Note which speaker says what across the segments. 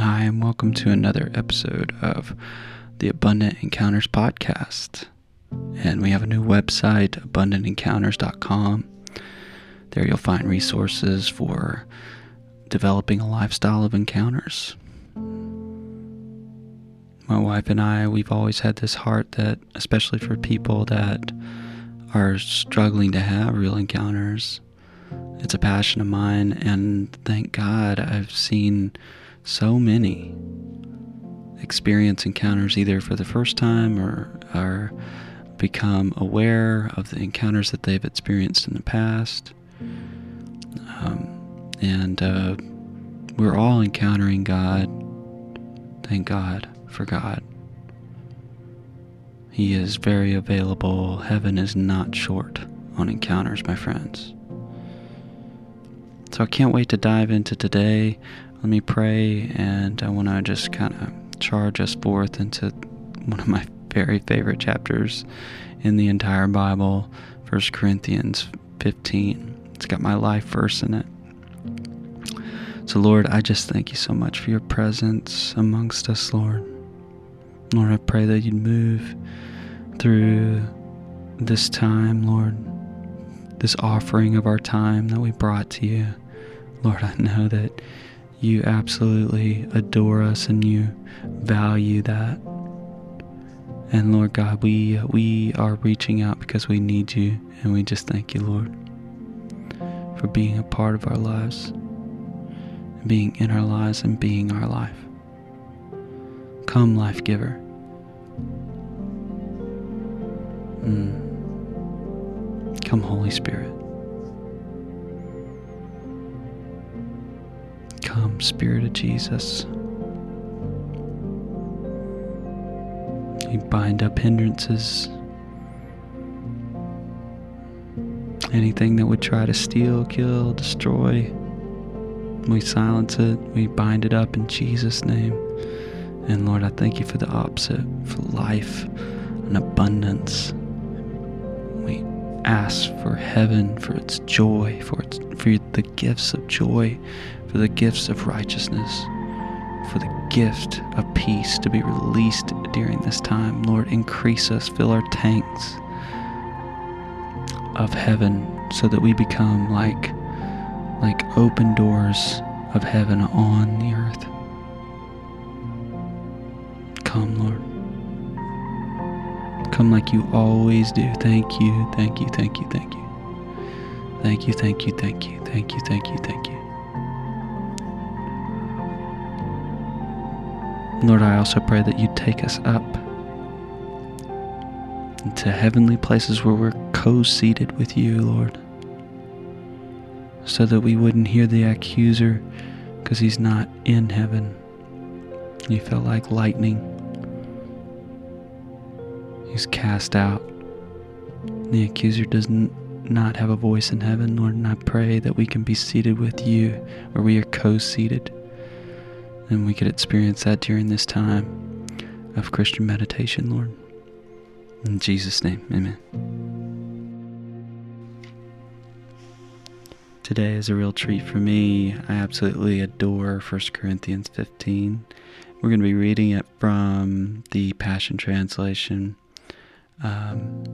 Speaker 1: Hi, and welcome to another episode of the Abundant Encounters podcast. And we have a new website, abundantencounters.com. There you'll find resources for developing a lifestyle of encounters. My wife and I, we've always had this heart that, especially for people that are struggling to have real encounters, it's a passion of mine. And thank God I've seen so many experience encounters either for the first time or are become aware of the encounters that they've experienced in the past. Um, and uh, we're all encountering God. Thank God for God. He is very available. Heaven is not short on encounters, my friends. So I can't wait to dive into today. Let me pray, and I want to just kind of charge us forth into one of my very favorite chapters in the entire Bible, 1 Corinthians 15. It's got my life verse in it. So, Lord, I just thank you so much for your presence amongst us, Lord. Lord, I pray that you'd move through this time, Lord, this offering of our time that we brought to you. Lord, I know that you absolutely adore us and you value that. And Lord God, we we are reaching out because we need you and we just thank you, Lord, for being a part of our lives, being in our lives and being our life. Come, life giver. Mm. Come, Holy Spirit. Come, Spirit of Jesus. You bind up hindrances, anything that would try to steal, kill, destroy. We silence it, we bind it up in Jesus' name. And Lord, I thank you for the opposite, for life and abundance. We ask for heaven, for its joy, for its for the gifts of joy, for the gifts of righteousness, for the gift of peace to be released during this time. Lord, increase us, fill our tanks of heaven so that we become like like open doors of heaven on the earth. Come, Lord. Come like you always do. Thank you, thank you, thank you, thank you. Thank you, thank you, thank you, thank you, thank you, thank you. Lord, I also pray that you take us up into heavenly places where we're co seated with you, Lord, so that we wouldn't hear the accuser because he's not in heaven. He felt like lightning. He's cast out. The accuser doesn't not have a voice in heaven, Lord, and I pray that we can be seated with you, where we are co seated, and we could experience that during this time of Christian meditation, Lord. In Jesus' name, amen. Today is a real treat for me. I absolutely adore 1 Corinthians 15. We're going to be reading it from the Passion Translation. Um,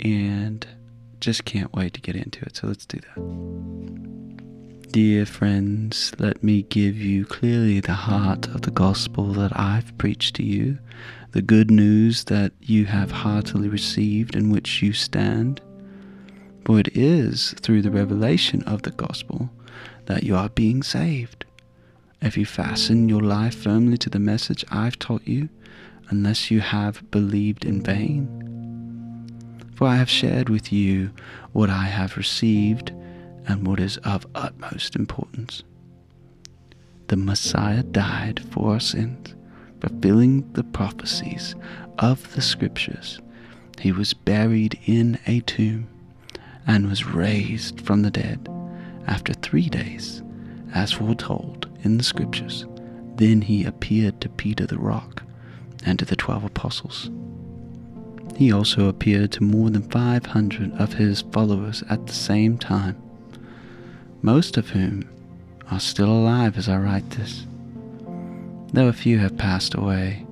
Speaker 1: and just can't wait to get into it. So let's do that. Dear friends, let me give you clearly the heart of the gospel that I've preached to you, the good news that you have heartily received in which you stand. For it is through the revelation of the gospel that you are being saved. If you fasten your life firmly to the message I've taught you, unless you have believed in vain. For I have shared with you what I have received and what is of utmost importance. The Messiah died for our sins, fulfilling the prophecies of the Scriptures. He was buried in a tomb and was raised from the dead after three days, as foretold in the Scriptures. Then he appeared to Peter the rock and to the twelve apostles. He also appeared to more than 500 of his followers at the same time, most of whom are still alive as I write this. though a few have passed away.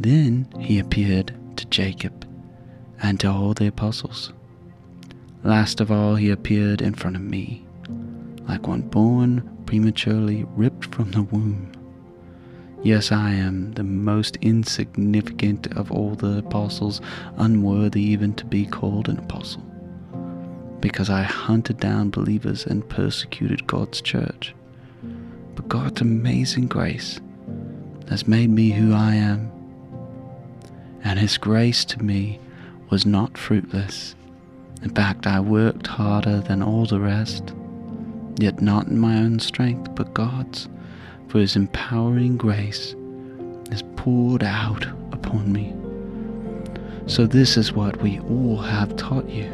Speaker 1: Then he appeared to Jacob and to all the apostles. Last of all, he appeared in front of me, like one born prematurely ripped from the womb. Yes, I am the most insignificant of all the apostles, unworthy even to be called an apostle, because I hunted down believers and persecuted God's church. But God's amazing grace has made me who I am, and His grace to me was not fruitless. In fact, I worked harder than all the rest, yet not in my own strength, but God's for his empowering grace is poured out upon me. So, this is what we all have taught you,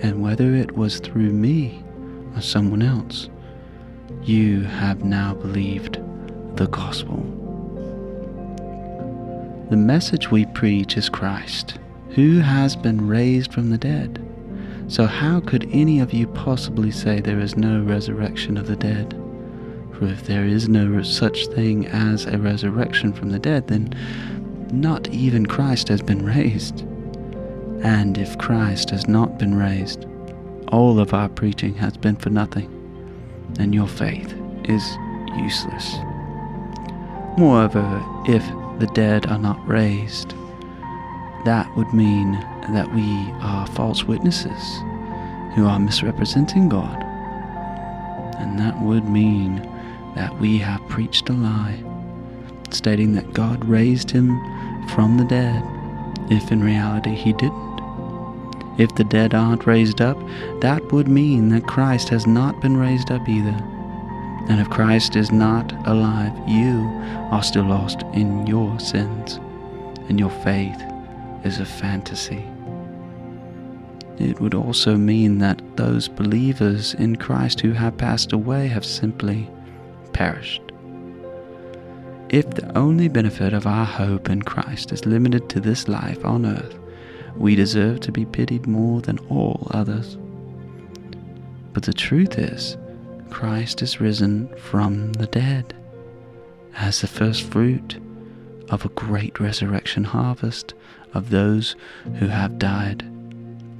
Speaker 1: and whether it was through me or someone else, you have now believed the gospel. The message we preach is Christ, who has been raised from the dead. So, how could any of you possibly say there is no resurrection of the dead? For if there is no such thing as a resurrection from the dead, then not even Christ has been raised. And if Christ has not been raised, all of our preaching has been for nothing, and your faith is useless. Moreover, if the dead are not raised, that would mean that we are false witnesses who are misrepresenting God. And that would mean that we have preached a lie, stating that God raised him from the dead, if in reality he didn't. If the dead aren't raised up, that would mean that Christ has not been raised up either. And if Christ is not alive, you are still lost in your sins, and your faith is a fantasy. It would also mean that those believers in Christ who have passed away have simply perished. If the only benefit of our hope in Christ is limited to this life on earth, we deserve to be pitied more than all others. But the truth is, Christ is risen from the dead as the first fruit of a great resurrection harvest of those who have died.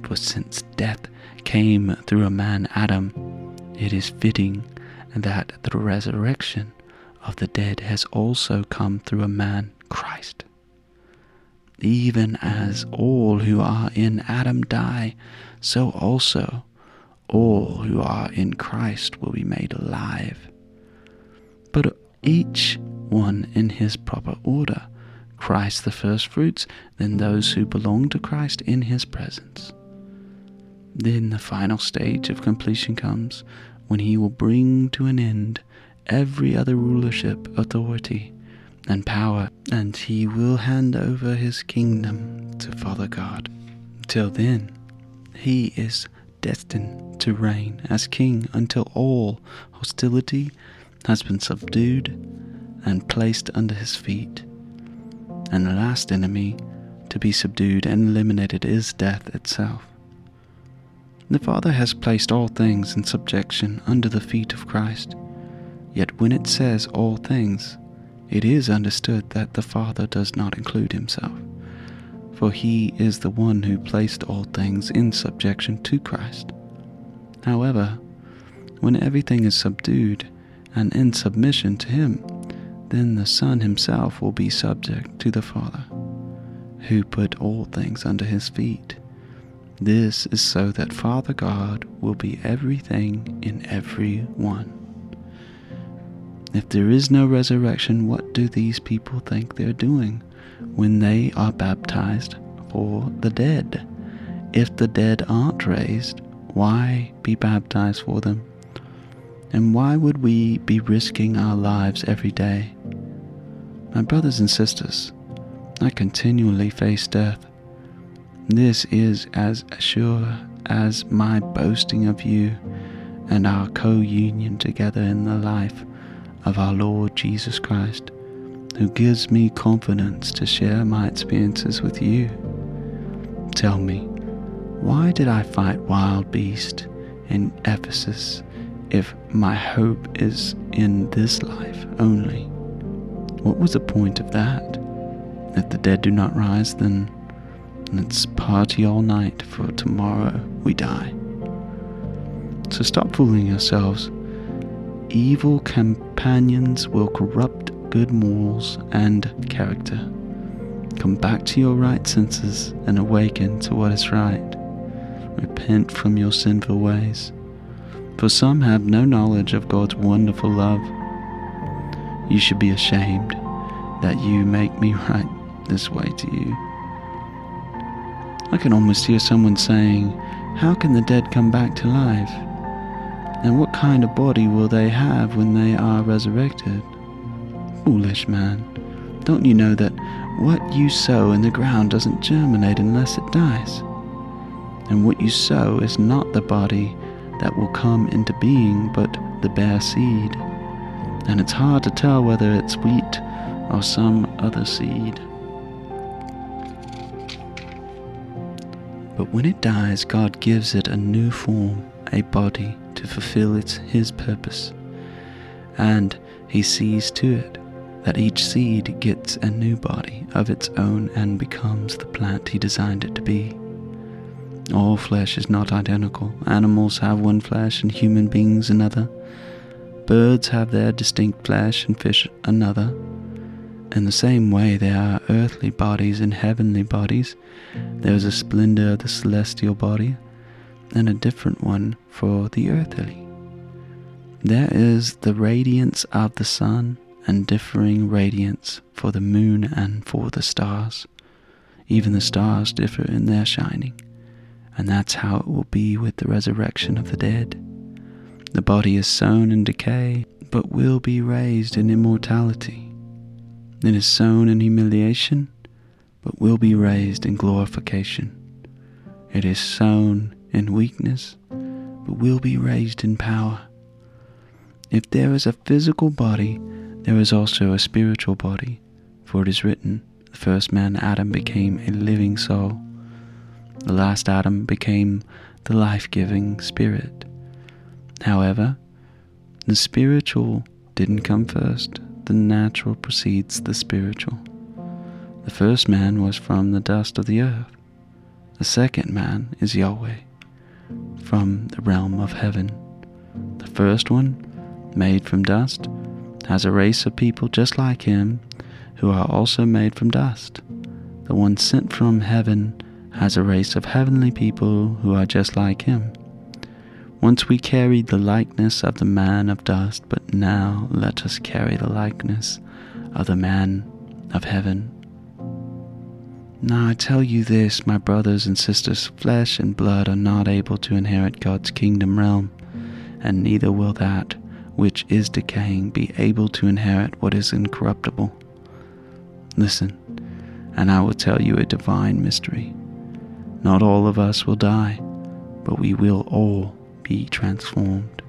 Speaker 1: For since death came through a man Adam, it is fitting that the resurrection of the dead has also come through a man, Christ. Even as all who are in Adam die, so also all who are in Christ will be made alive. But each one in his proper order Christ the firstfruits, then those who belong to Christ in his presence. Then the final stage of completion comes when he will bring to an end every other rulership, authority, and power, and he will hand over his kingdom to Father God. Till then, he is destined to reign as king until all hostility has been subdued and placed under his feet. And the last enemy to be subdued and eliminated is death itself. The Father has placed all things in subjection under the feet of Christ. Yet when it says all things, it is understood that the Father does not include himself, for he is the one who placed all things in subjection to Christ. However, when everything is subdued and in submission to him, then the Son himself will be subject to the Father, who put all things under his feet. This is so that Father God will be everything in every one. If there is no resurrection, what do these people think they're doing when they are baptized for the dead? If the dead aren't raised, why be baptized for them? And why would we be risking our lives every day? My brothers and sisters, I continually face death this is as sure as my boasting of you and our co union together in the life of our Lord Jesus Christ, who gives me confidence to share my experiences with you. Tell me, why did I fight wild beasts in Ephesus if my hope is in this life only? what was the point of that? If the dead do not rise, then let's party all night, for tomorrow we die. So stop fooling yourselves. Evil companions will corrupt good morals and character. Come back to your right senses and awaken to what is right. Repent from your sinful ways. For some have no knowledge of God's wonderful love. You should be ashamed that you make me write this way to you. I can almost hear someone saying, How can the dead come back to life? And what kind of body will they have when they are resurrected? Foolish man, don't you know that what you sow in the ground doesn't germinate unless it dies? And what you sow is not the body that will come into being, but the bare seed. And it's hard to tell whether it's wheat or some other seed. But when it dies, God gives it a new form, a body to fulfill its his purpose. And he sees to it that each seed gets a new body of its own and becomes the plant he designed it to be. All flesh is not identical. Animals have one flesh and human beings another. Birds have their distinct flesh and fish another. In the same way, there are earthly bodies and heavenly bodies. There is a splendor of the celestial body, and a different one for the earthly. There is the radiance of the sun and differing radiance for the moon and for the stars. Even the stars differ in their shining, and that's how it will be with the resurrection of the dead. The body is sown in decay, but will be raised in immortality. It is sown in humiliation, but will be raised in glorification. It is sown in weakness, but will be raised in power. If there is a physical body, there is also a spiritual body, for it is written, the first man Adam became a living soul. The last Adam became the life giving spirit. However, the spiritual didn't come first, the natural precedes the spiritual. The first man was from the dust of the earth. The second man is Yahweh from the realm of heaven. The first one, made from dust, has a race of people just like him who are also made from dust. The one sent from heaven has a race of heavenly people who are just like him. Once we carried the likeness of the man of dust, but now let us carry the likeness of the man of heaven. Now I tell you this, my brothers and sisters, flesh and blood are not able to inherit God's kingdom realm, and neither will that which is decaying be able to inherit what is incorruptible. Listen, and I will tell you a divine mystery. Not all of us will die, but we will all be transformed.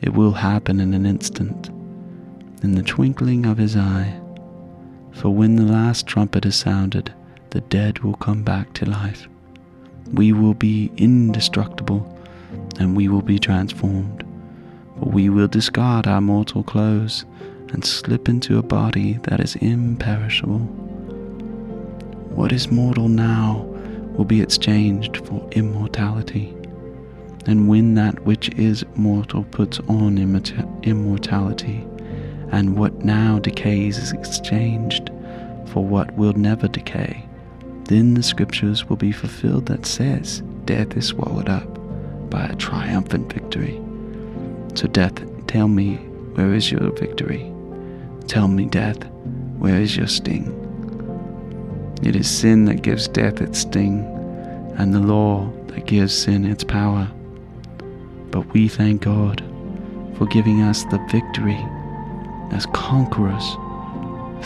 Speaker 1: It will happen in an instant, in the twinkling of his eye for when the last trumpet is sounded, the dead will come back to life. We will be indestructible, and we will be transformed. For we will discard our mortal clothes and slip into a body that is imperishable. What is mortal now will be exchanged for immortality. And when that which is mortal puts on immortality, and what now decays is exchanged for what will never decay. Then the scriptures will be fulfilled that says, Death is swallowed up by a triumphant victory. So, death, tell me, where is your victory? Tell me, death, where is your sting? It is sin that gives death its sting, and the law that gives sin its power. But we thank God for giving us the victory as conquerors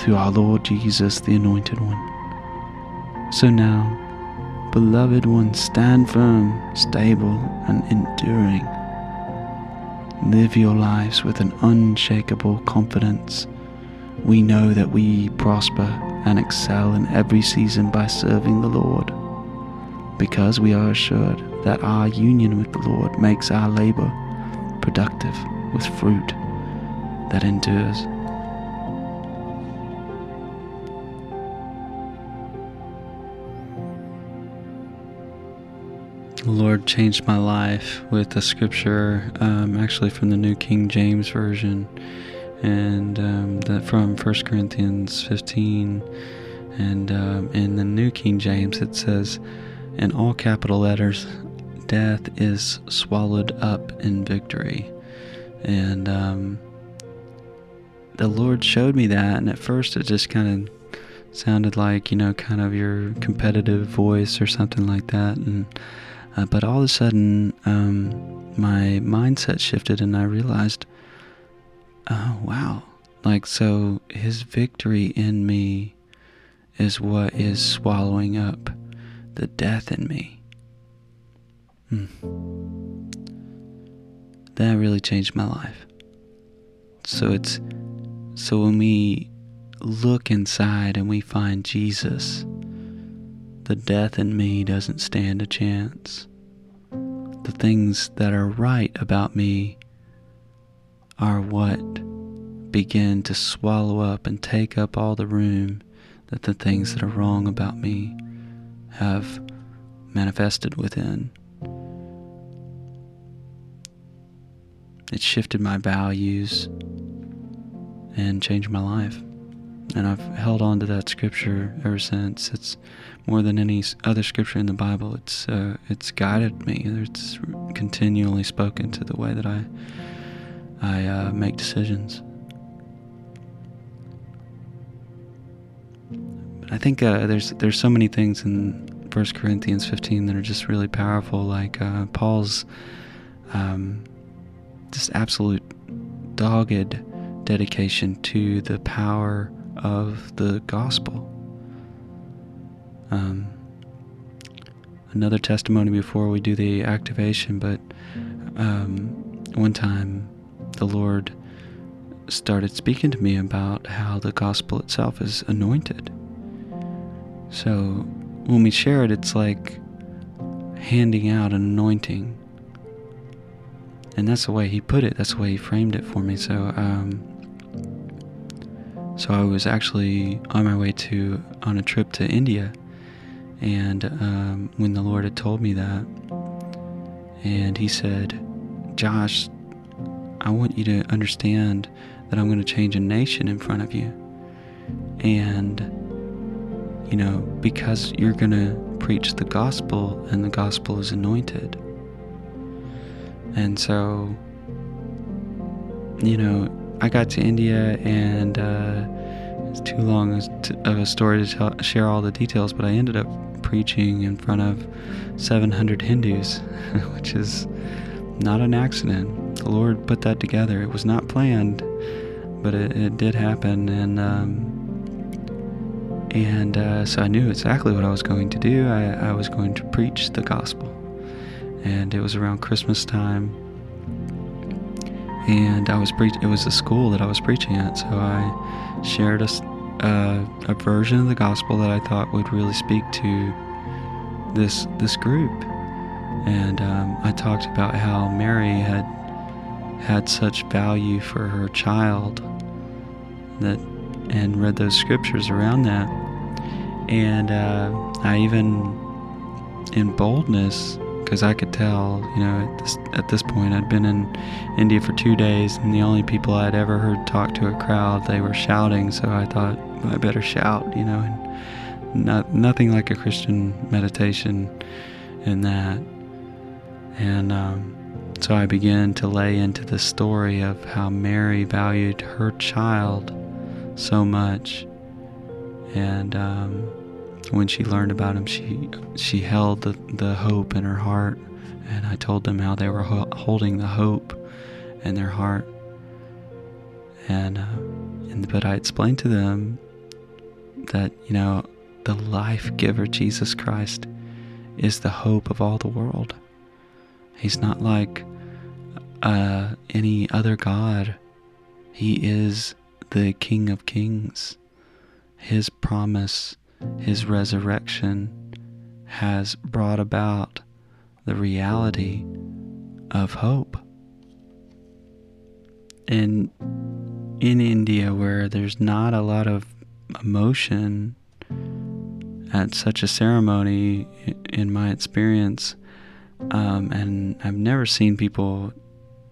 Speaker 1: through our Lord Jesus, the Anointed One. So now, beloved ones, stand firm, stable, and enduring. Live your lives with an unshakable confidence. We know that we prosper and excel in every season by serving the Lord, because we are assured that our union with the Lord makes our labor productive with fruit that endures. The Lord changed my life with a scripture, um, actually from the New King James Version, and um, the, from 1 Corinthians 15. And um, in the New King James, it says, in all capital letters, death is swallowed up in victory. And um, the Lord showed me that, and at first it just kind of sounded like, you know, kind of your competitive voice or something like that. And uh, but all of a sudden, um, my mindset shifted, and I realized, oh wow, like so, His victory in me is what is swallowing up the death in me. Hmm. That really changed my life. So it's so when we look inside and we find Jesus, the death in me doesn't stand a chance. The things that are right about me are what begin to swallow up and take up all the room that the things that are wrong about me have manifested within. It shifted my values and changed my life. And I've held on to that scripture ever since. It's more than any other scripture in the Bible. It's uh, it's guided me. It's continually spoken to the way that I I uh, make decisions. But I think uh, there's there's so many things in First Corinthians 15 that are just really powerful. Like uh, Paul's um, just absolute dogged dedication to the power of the gospel. Um, another testimony before we do the activation, but um, one time the Lord started speaking to me about how the gospel itself is anointed. So when we share it, it's like handing out an anointing. And that's the way he put it, that's the way he framed it for me. So, um, so I was actually on my way to on a trip to India, and um, when the Lord had told me that, and He said, "Josh, I want you to understand that I'm going to change a nation in front of you, and you know because you're going to preach the gospel, and the gospel is anointed." And so, you know, I got to India and uh, it's too long of a story to tell, share all the details, but I ended up preaching in front of 700 Hindus, which is not an accident. The Lord put that together. It was not planned, but it, it did happen, and um, and uh, so I knew exactly what I was going to do. I, I was going to preach the gospel, and it was around Christmas time and I was pre- it was a school that I was preaching at, so I shared a, a version of the gospel that I thought would really speak to this this group, and um, I talked about how Mary had had such value for her child that, and read those scriptures around that, and uh, I even in boldness because I could tell, you know, at this, at this point, I'd been in India for two days, and the only people I'd ever heard talk to a crowd, they were shouting. So I thought well, I better shout, you know, and not nothing like a Christian meditation in that. And um, so I began to lay into the story of how Mary valued her child so much, and. Um, when she learned about him, she she held the, the hope in her heart, and I told them how they were ho- holding the hope in their heart, and uh, and but I explained to them that you know the life giver Jesus Christ is the hope of all the world. He's not like uh, any other God. He is the King of Kings. His promise his resurrection has brought about the reality of hope. And in India, where there's not a lot of emotion at such a ceremony, in my experience, Um, and I've never seen people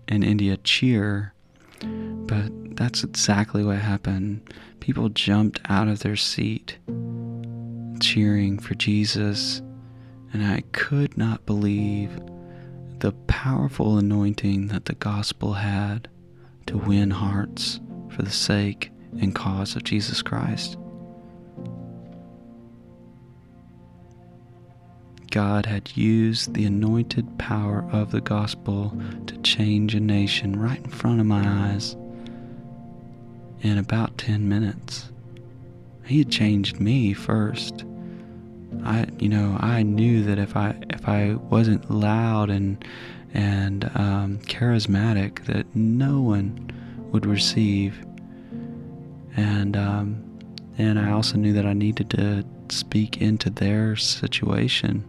Speaker 1: in India cheer, but that's exactly what happened. People jumped out of their seat cheering for Jesus, and I could not believe the powerful anointing that the gospel had to win hearts for the sake and cause of Jesus Christ. God had used the anointed power of the gospel to change a nation right in front of my eyes in about 10 minutes. He had changed me first. I, you know, I knew that if I if I wasn't loud and and um, charismatic, that no one would receive. And um, and I also knew that I needed to speak into their situation.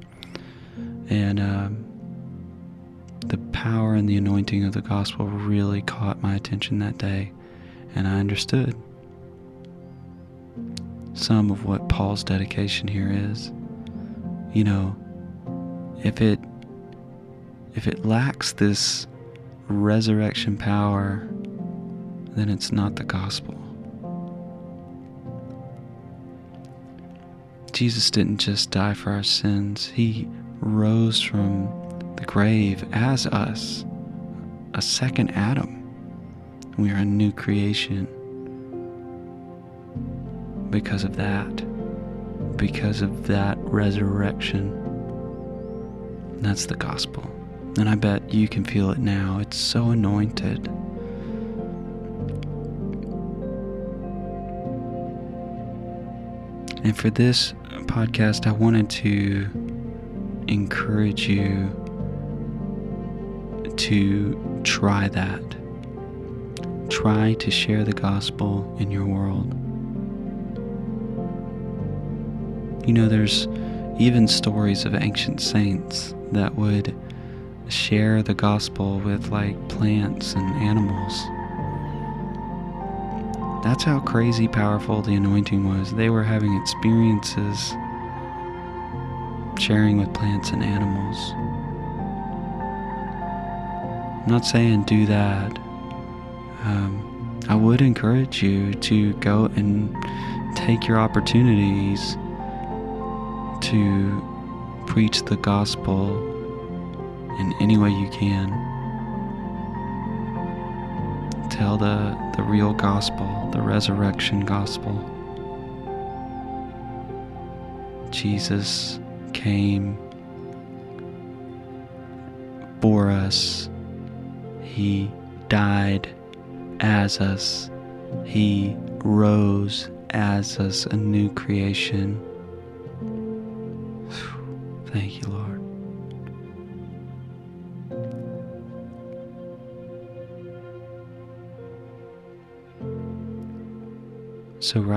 Speaker 1: And um, the power and the anointing of the gospel really caught my attention that day, and I understood some of what Paul's dedication here is. You know, if it if it lacks this resurrection power, then it's not the gospel. Jesus didn't just die for our sins, He rose from the grave as us, a second Adam. We are a new creation because of that, because of that resurrection. That's the gospel. And I bet you can feel it now. It's so anointed. And for this podcast, I wanted to encourage you to try that. Try to share the gospel in your world. You know, there's even stories of ancient saints that would share the gospel with like plants and animals. That's how crazy powerful the anointing was. They were having experiences sharing with plants and animals. I'm not saying do that. Um, I would encourage you to go and take your opportunities to preach the gospel in any way you can. Tell the, the real gospel, the resurrection gospel. Jesus came for us. He died as us. He rose as us, a new creation.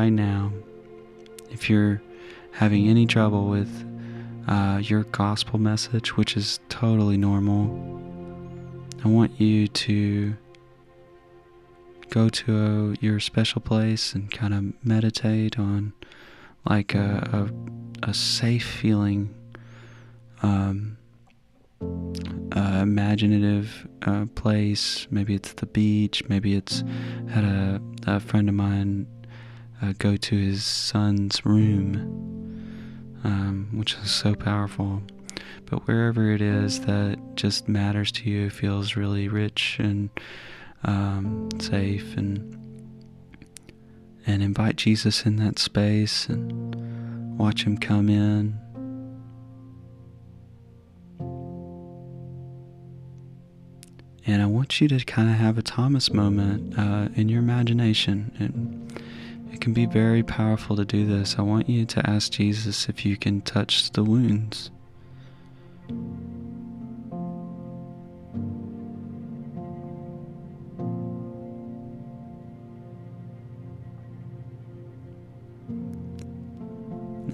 Speaker 1: Right now, if you're having any trouble with uh, your gospel message, which is totally normal, I want you to go to a, your special place and kind of meditate on like a, a, a safe feeling, um, imaginative uh, place. Maybe it's the beach. Maybe it's had a, a friend of mine uh, go to his son's room, um, which is so powerful. But wherever it is that just matters to you, feels really rich and um, safe, and and invite Jesus in that space and watch him come in. And I want you to kind of have a Thomas moment uh, in your imagination. And it can be very powerful to do this. I want you to ask Jesus if you can touch the wounds.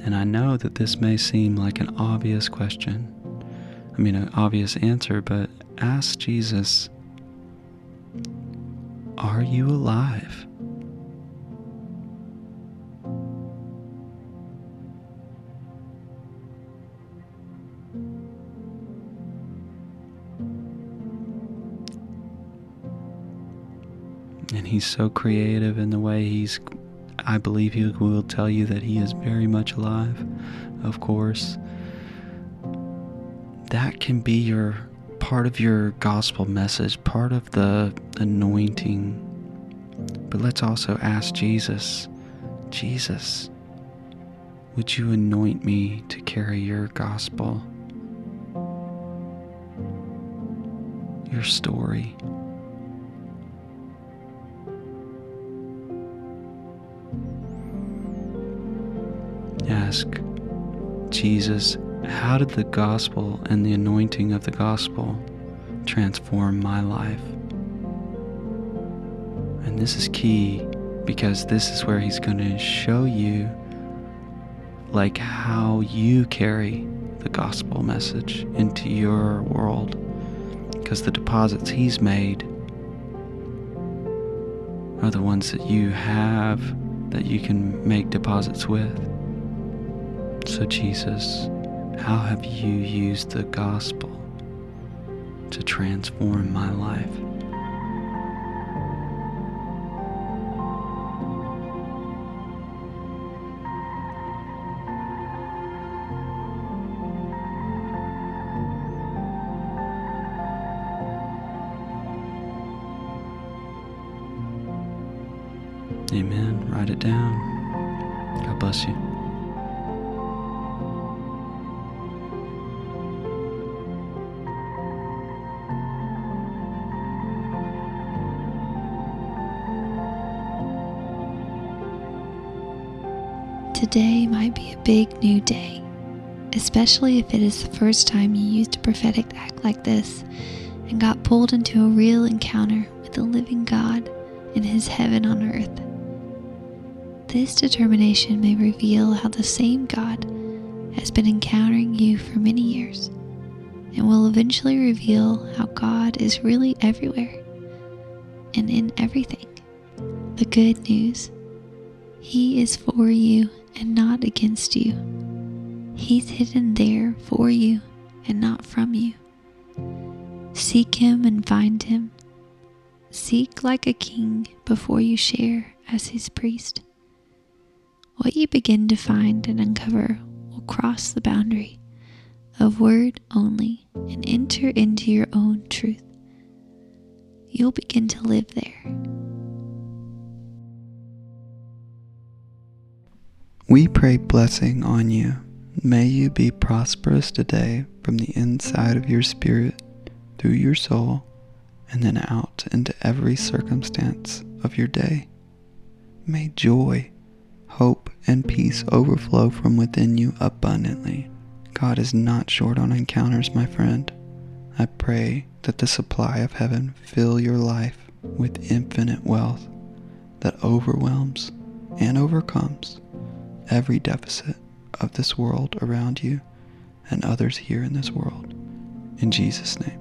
Speaker 1: And I know that this may seem like an obvious question. I mean, an obvious answer, but ask Jesus Are you alive? He's so creative in the way he's I believe he will tell you that he is very much alive, of course. That can be your part of your gospel message, part of the anointing. But let's also ask Jesus, Jesus, would you anoint me to carry your gospel? Your story. Ask Jesus, how did the gospel and the anointing of the gospel transform my life? And this is key because this is where he's going to show you like how you carry the gospel message into your world because the deposits he's made are the ones that you have that you can make deposits with. So, Jesus, how have you used the gospel to transform my life? Amen. Write it down. God bless you.
Speaker 2: Today might be a big new day, especially if it is the first time you used a prophetic act like this and got pulled into a real encounter with the living God in His heaven on earth. This determination may reveal how the same God has been encountering you for many years and will eventually reveal how God is really everywhere and in everything. The good news He is for you and not against you. He's hidden there for you and not from you. Seek him and find him. Seek like a king before you share as his priest. What you begin to find and uncover will cross the boundary of word only and enter into your own truth. You'll begin to live there
Speaker 1: We pray blessing on you. May you be prosperous today from the inside of your spirit, through your soul, and then out into every circumstance of your day. May joy, hope, and peace overflow from within you abundantly. God is not short on encounters, my friend. I pray that the supply of heaven fill your life with infinite wealth that overwhelms and overcomes every deficit of this world around you and others here in this world. In Jesus' name.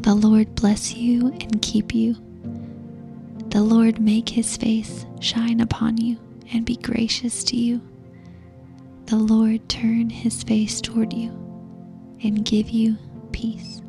Speaker 2: The Lord bless you and keep you. The Lord make his face shine upon you and be gracious to you. The Lord turn his face toward you and give you peace.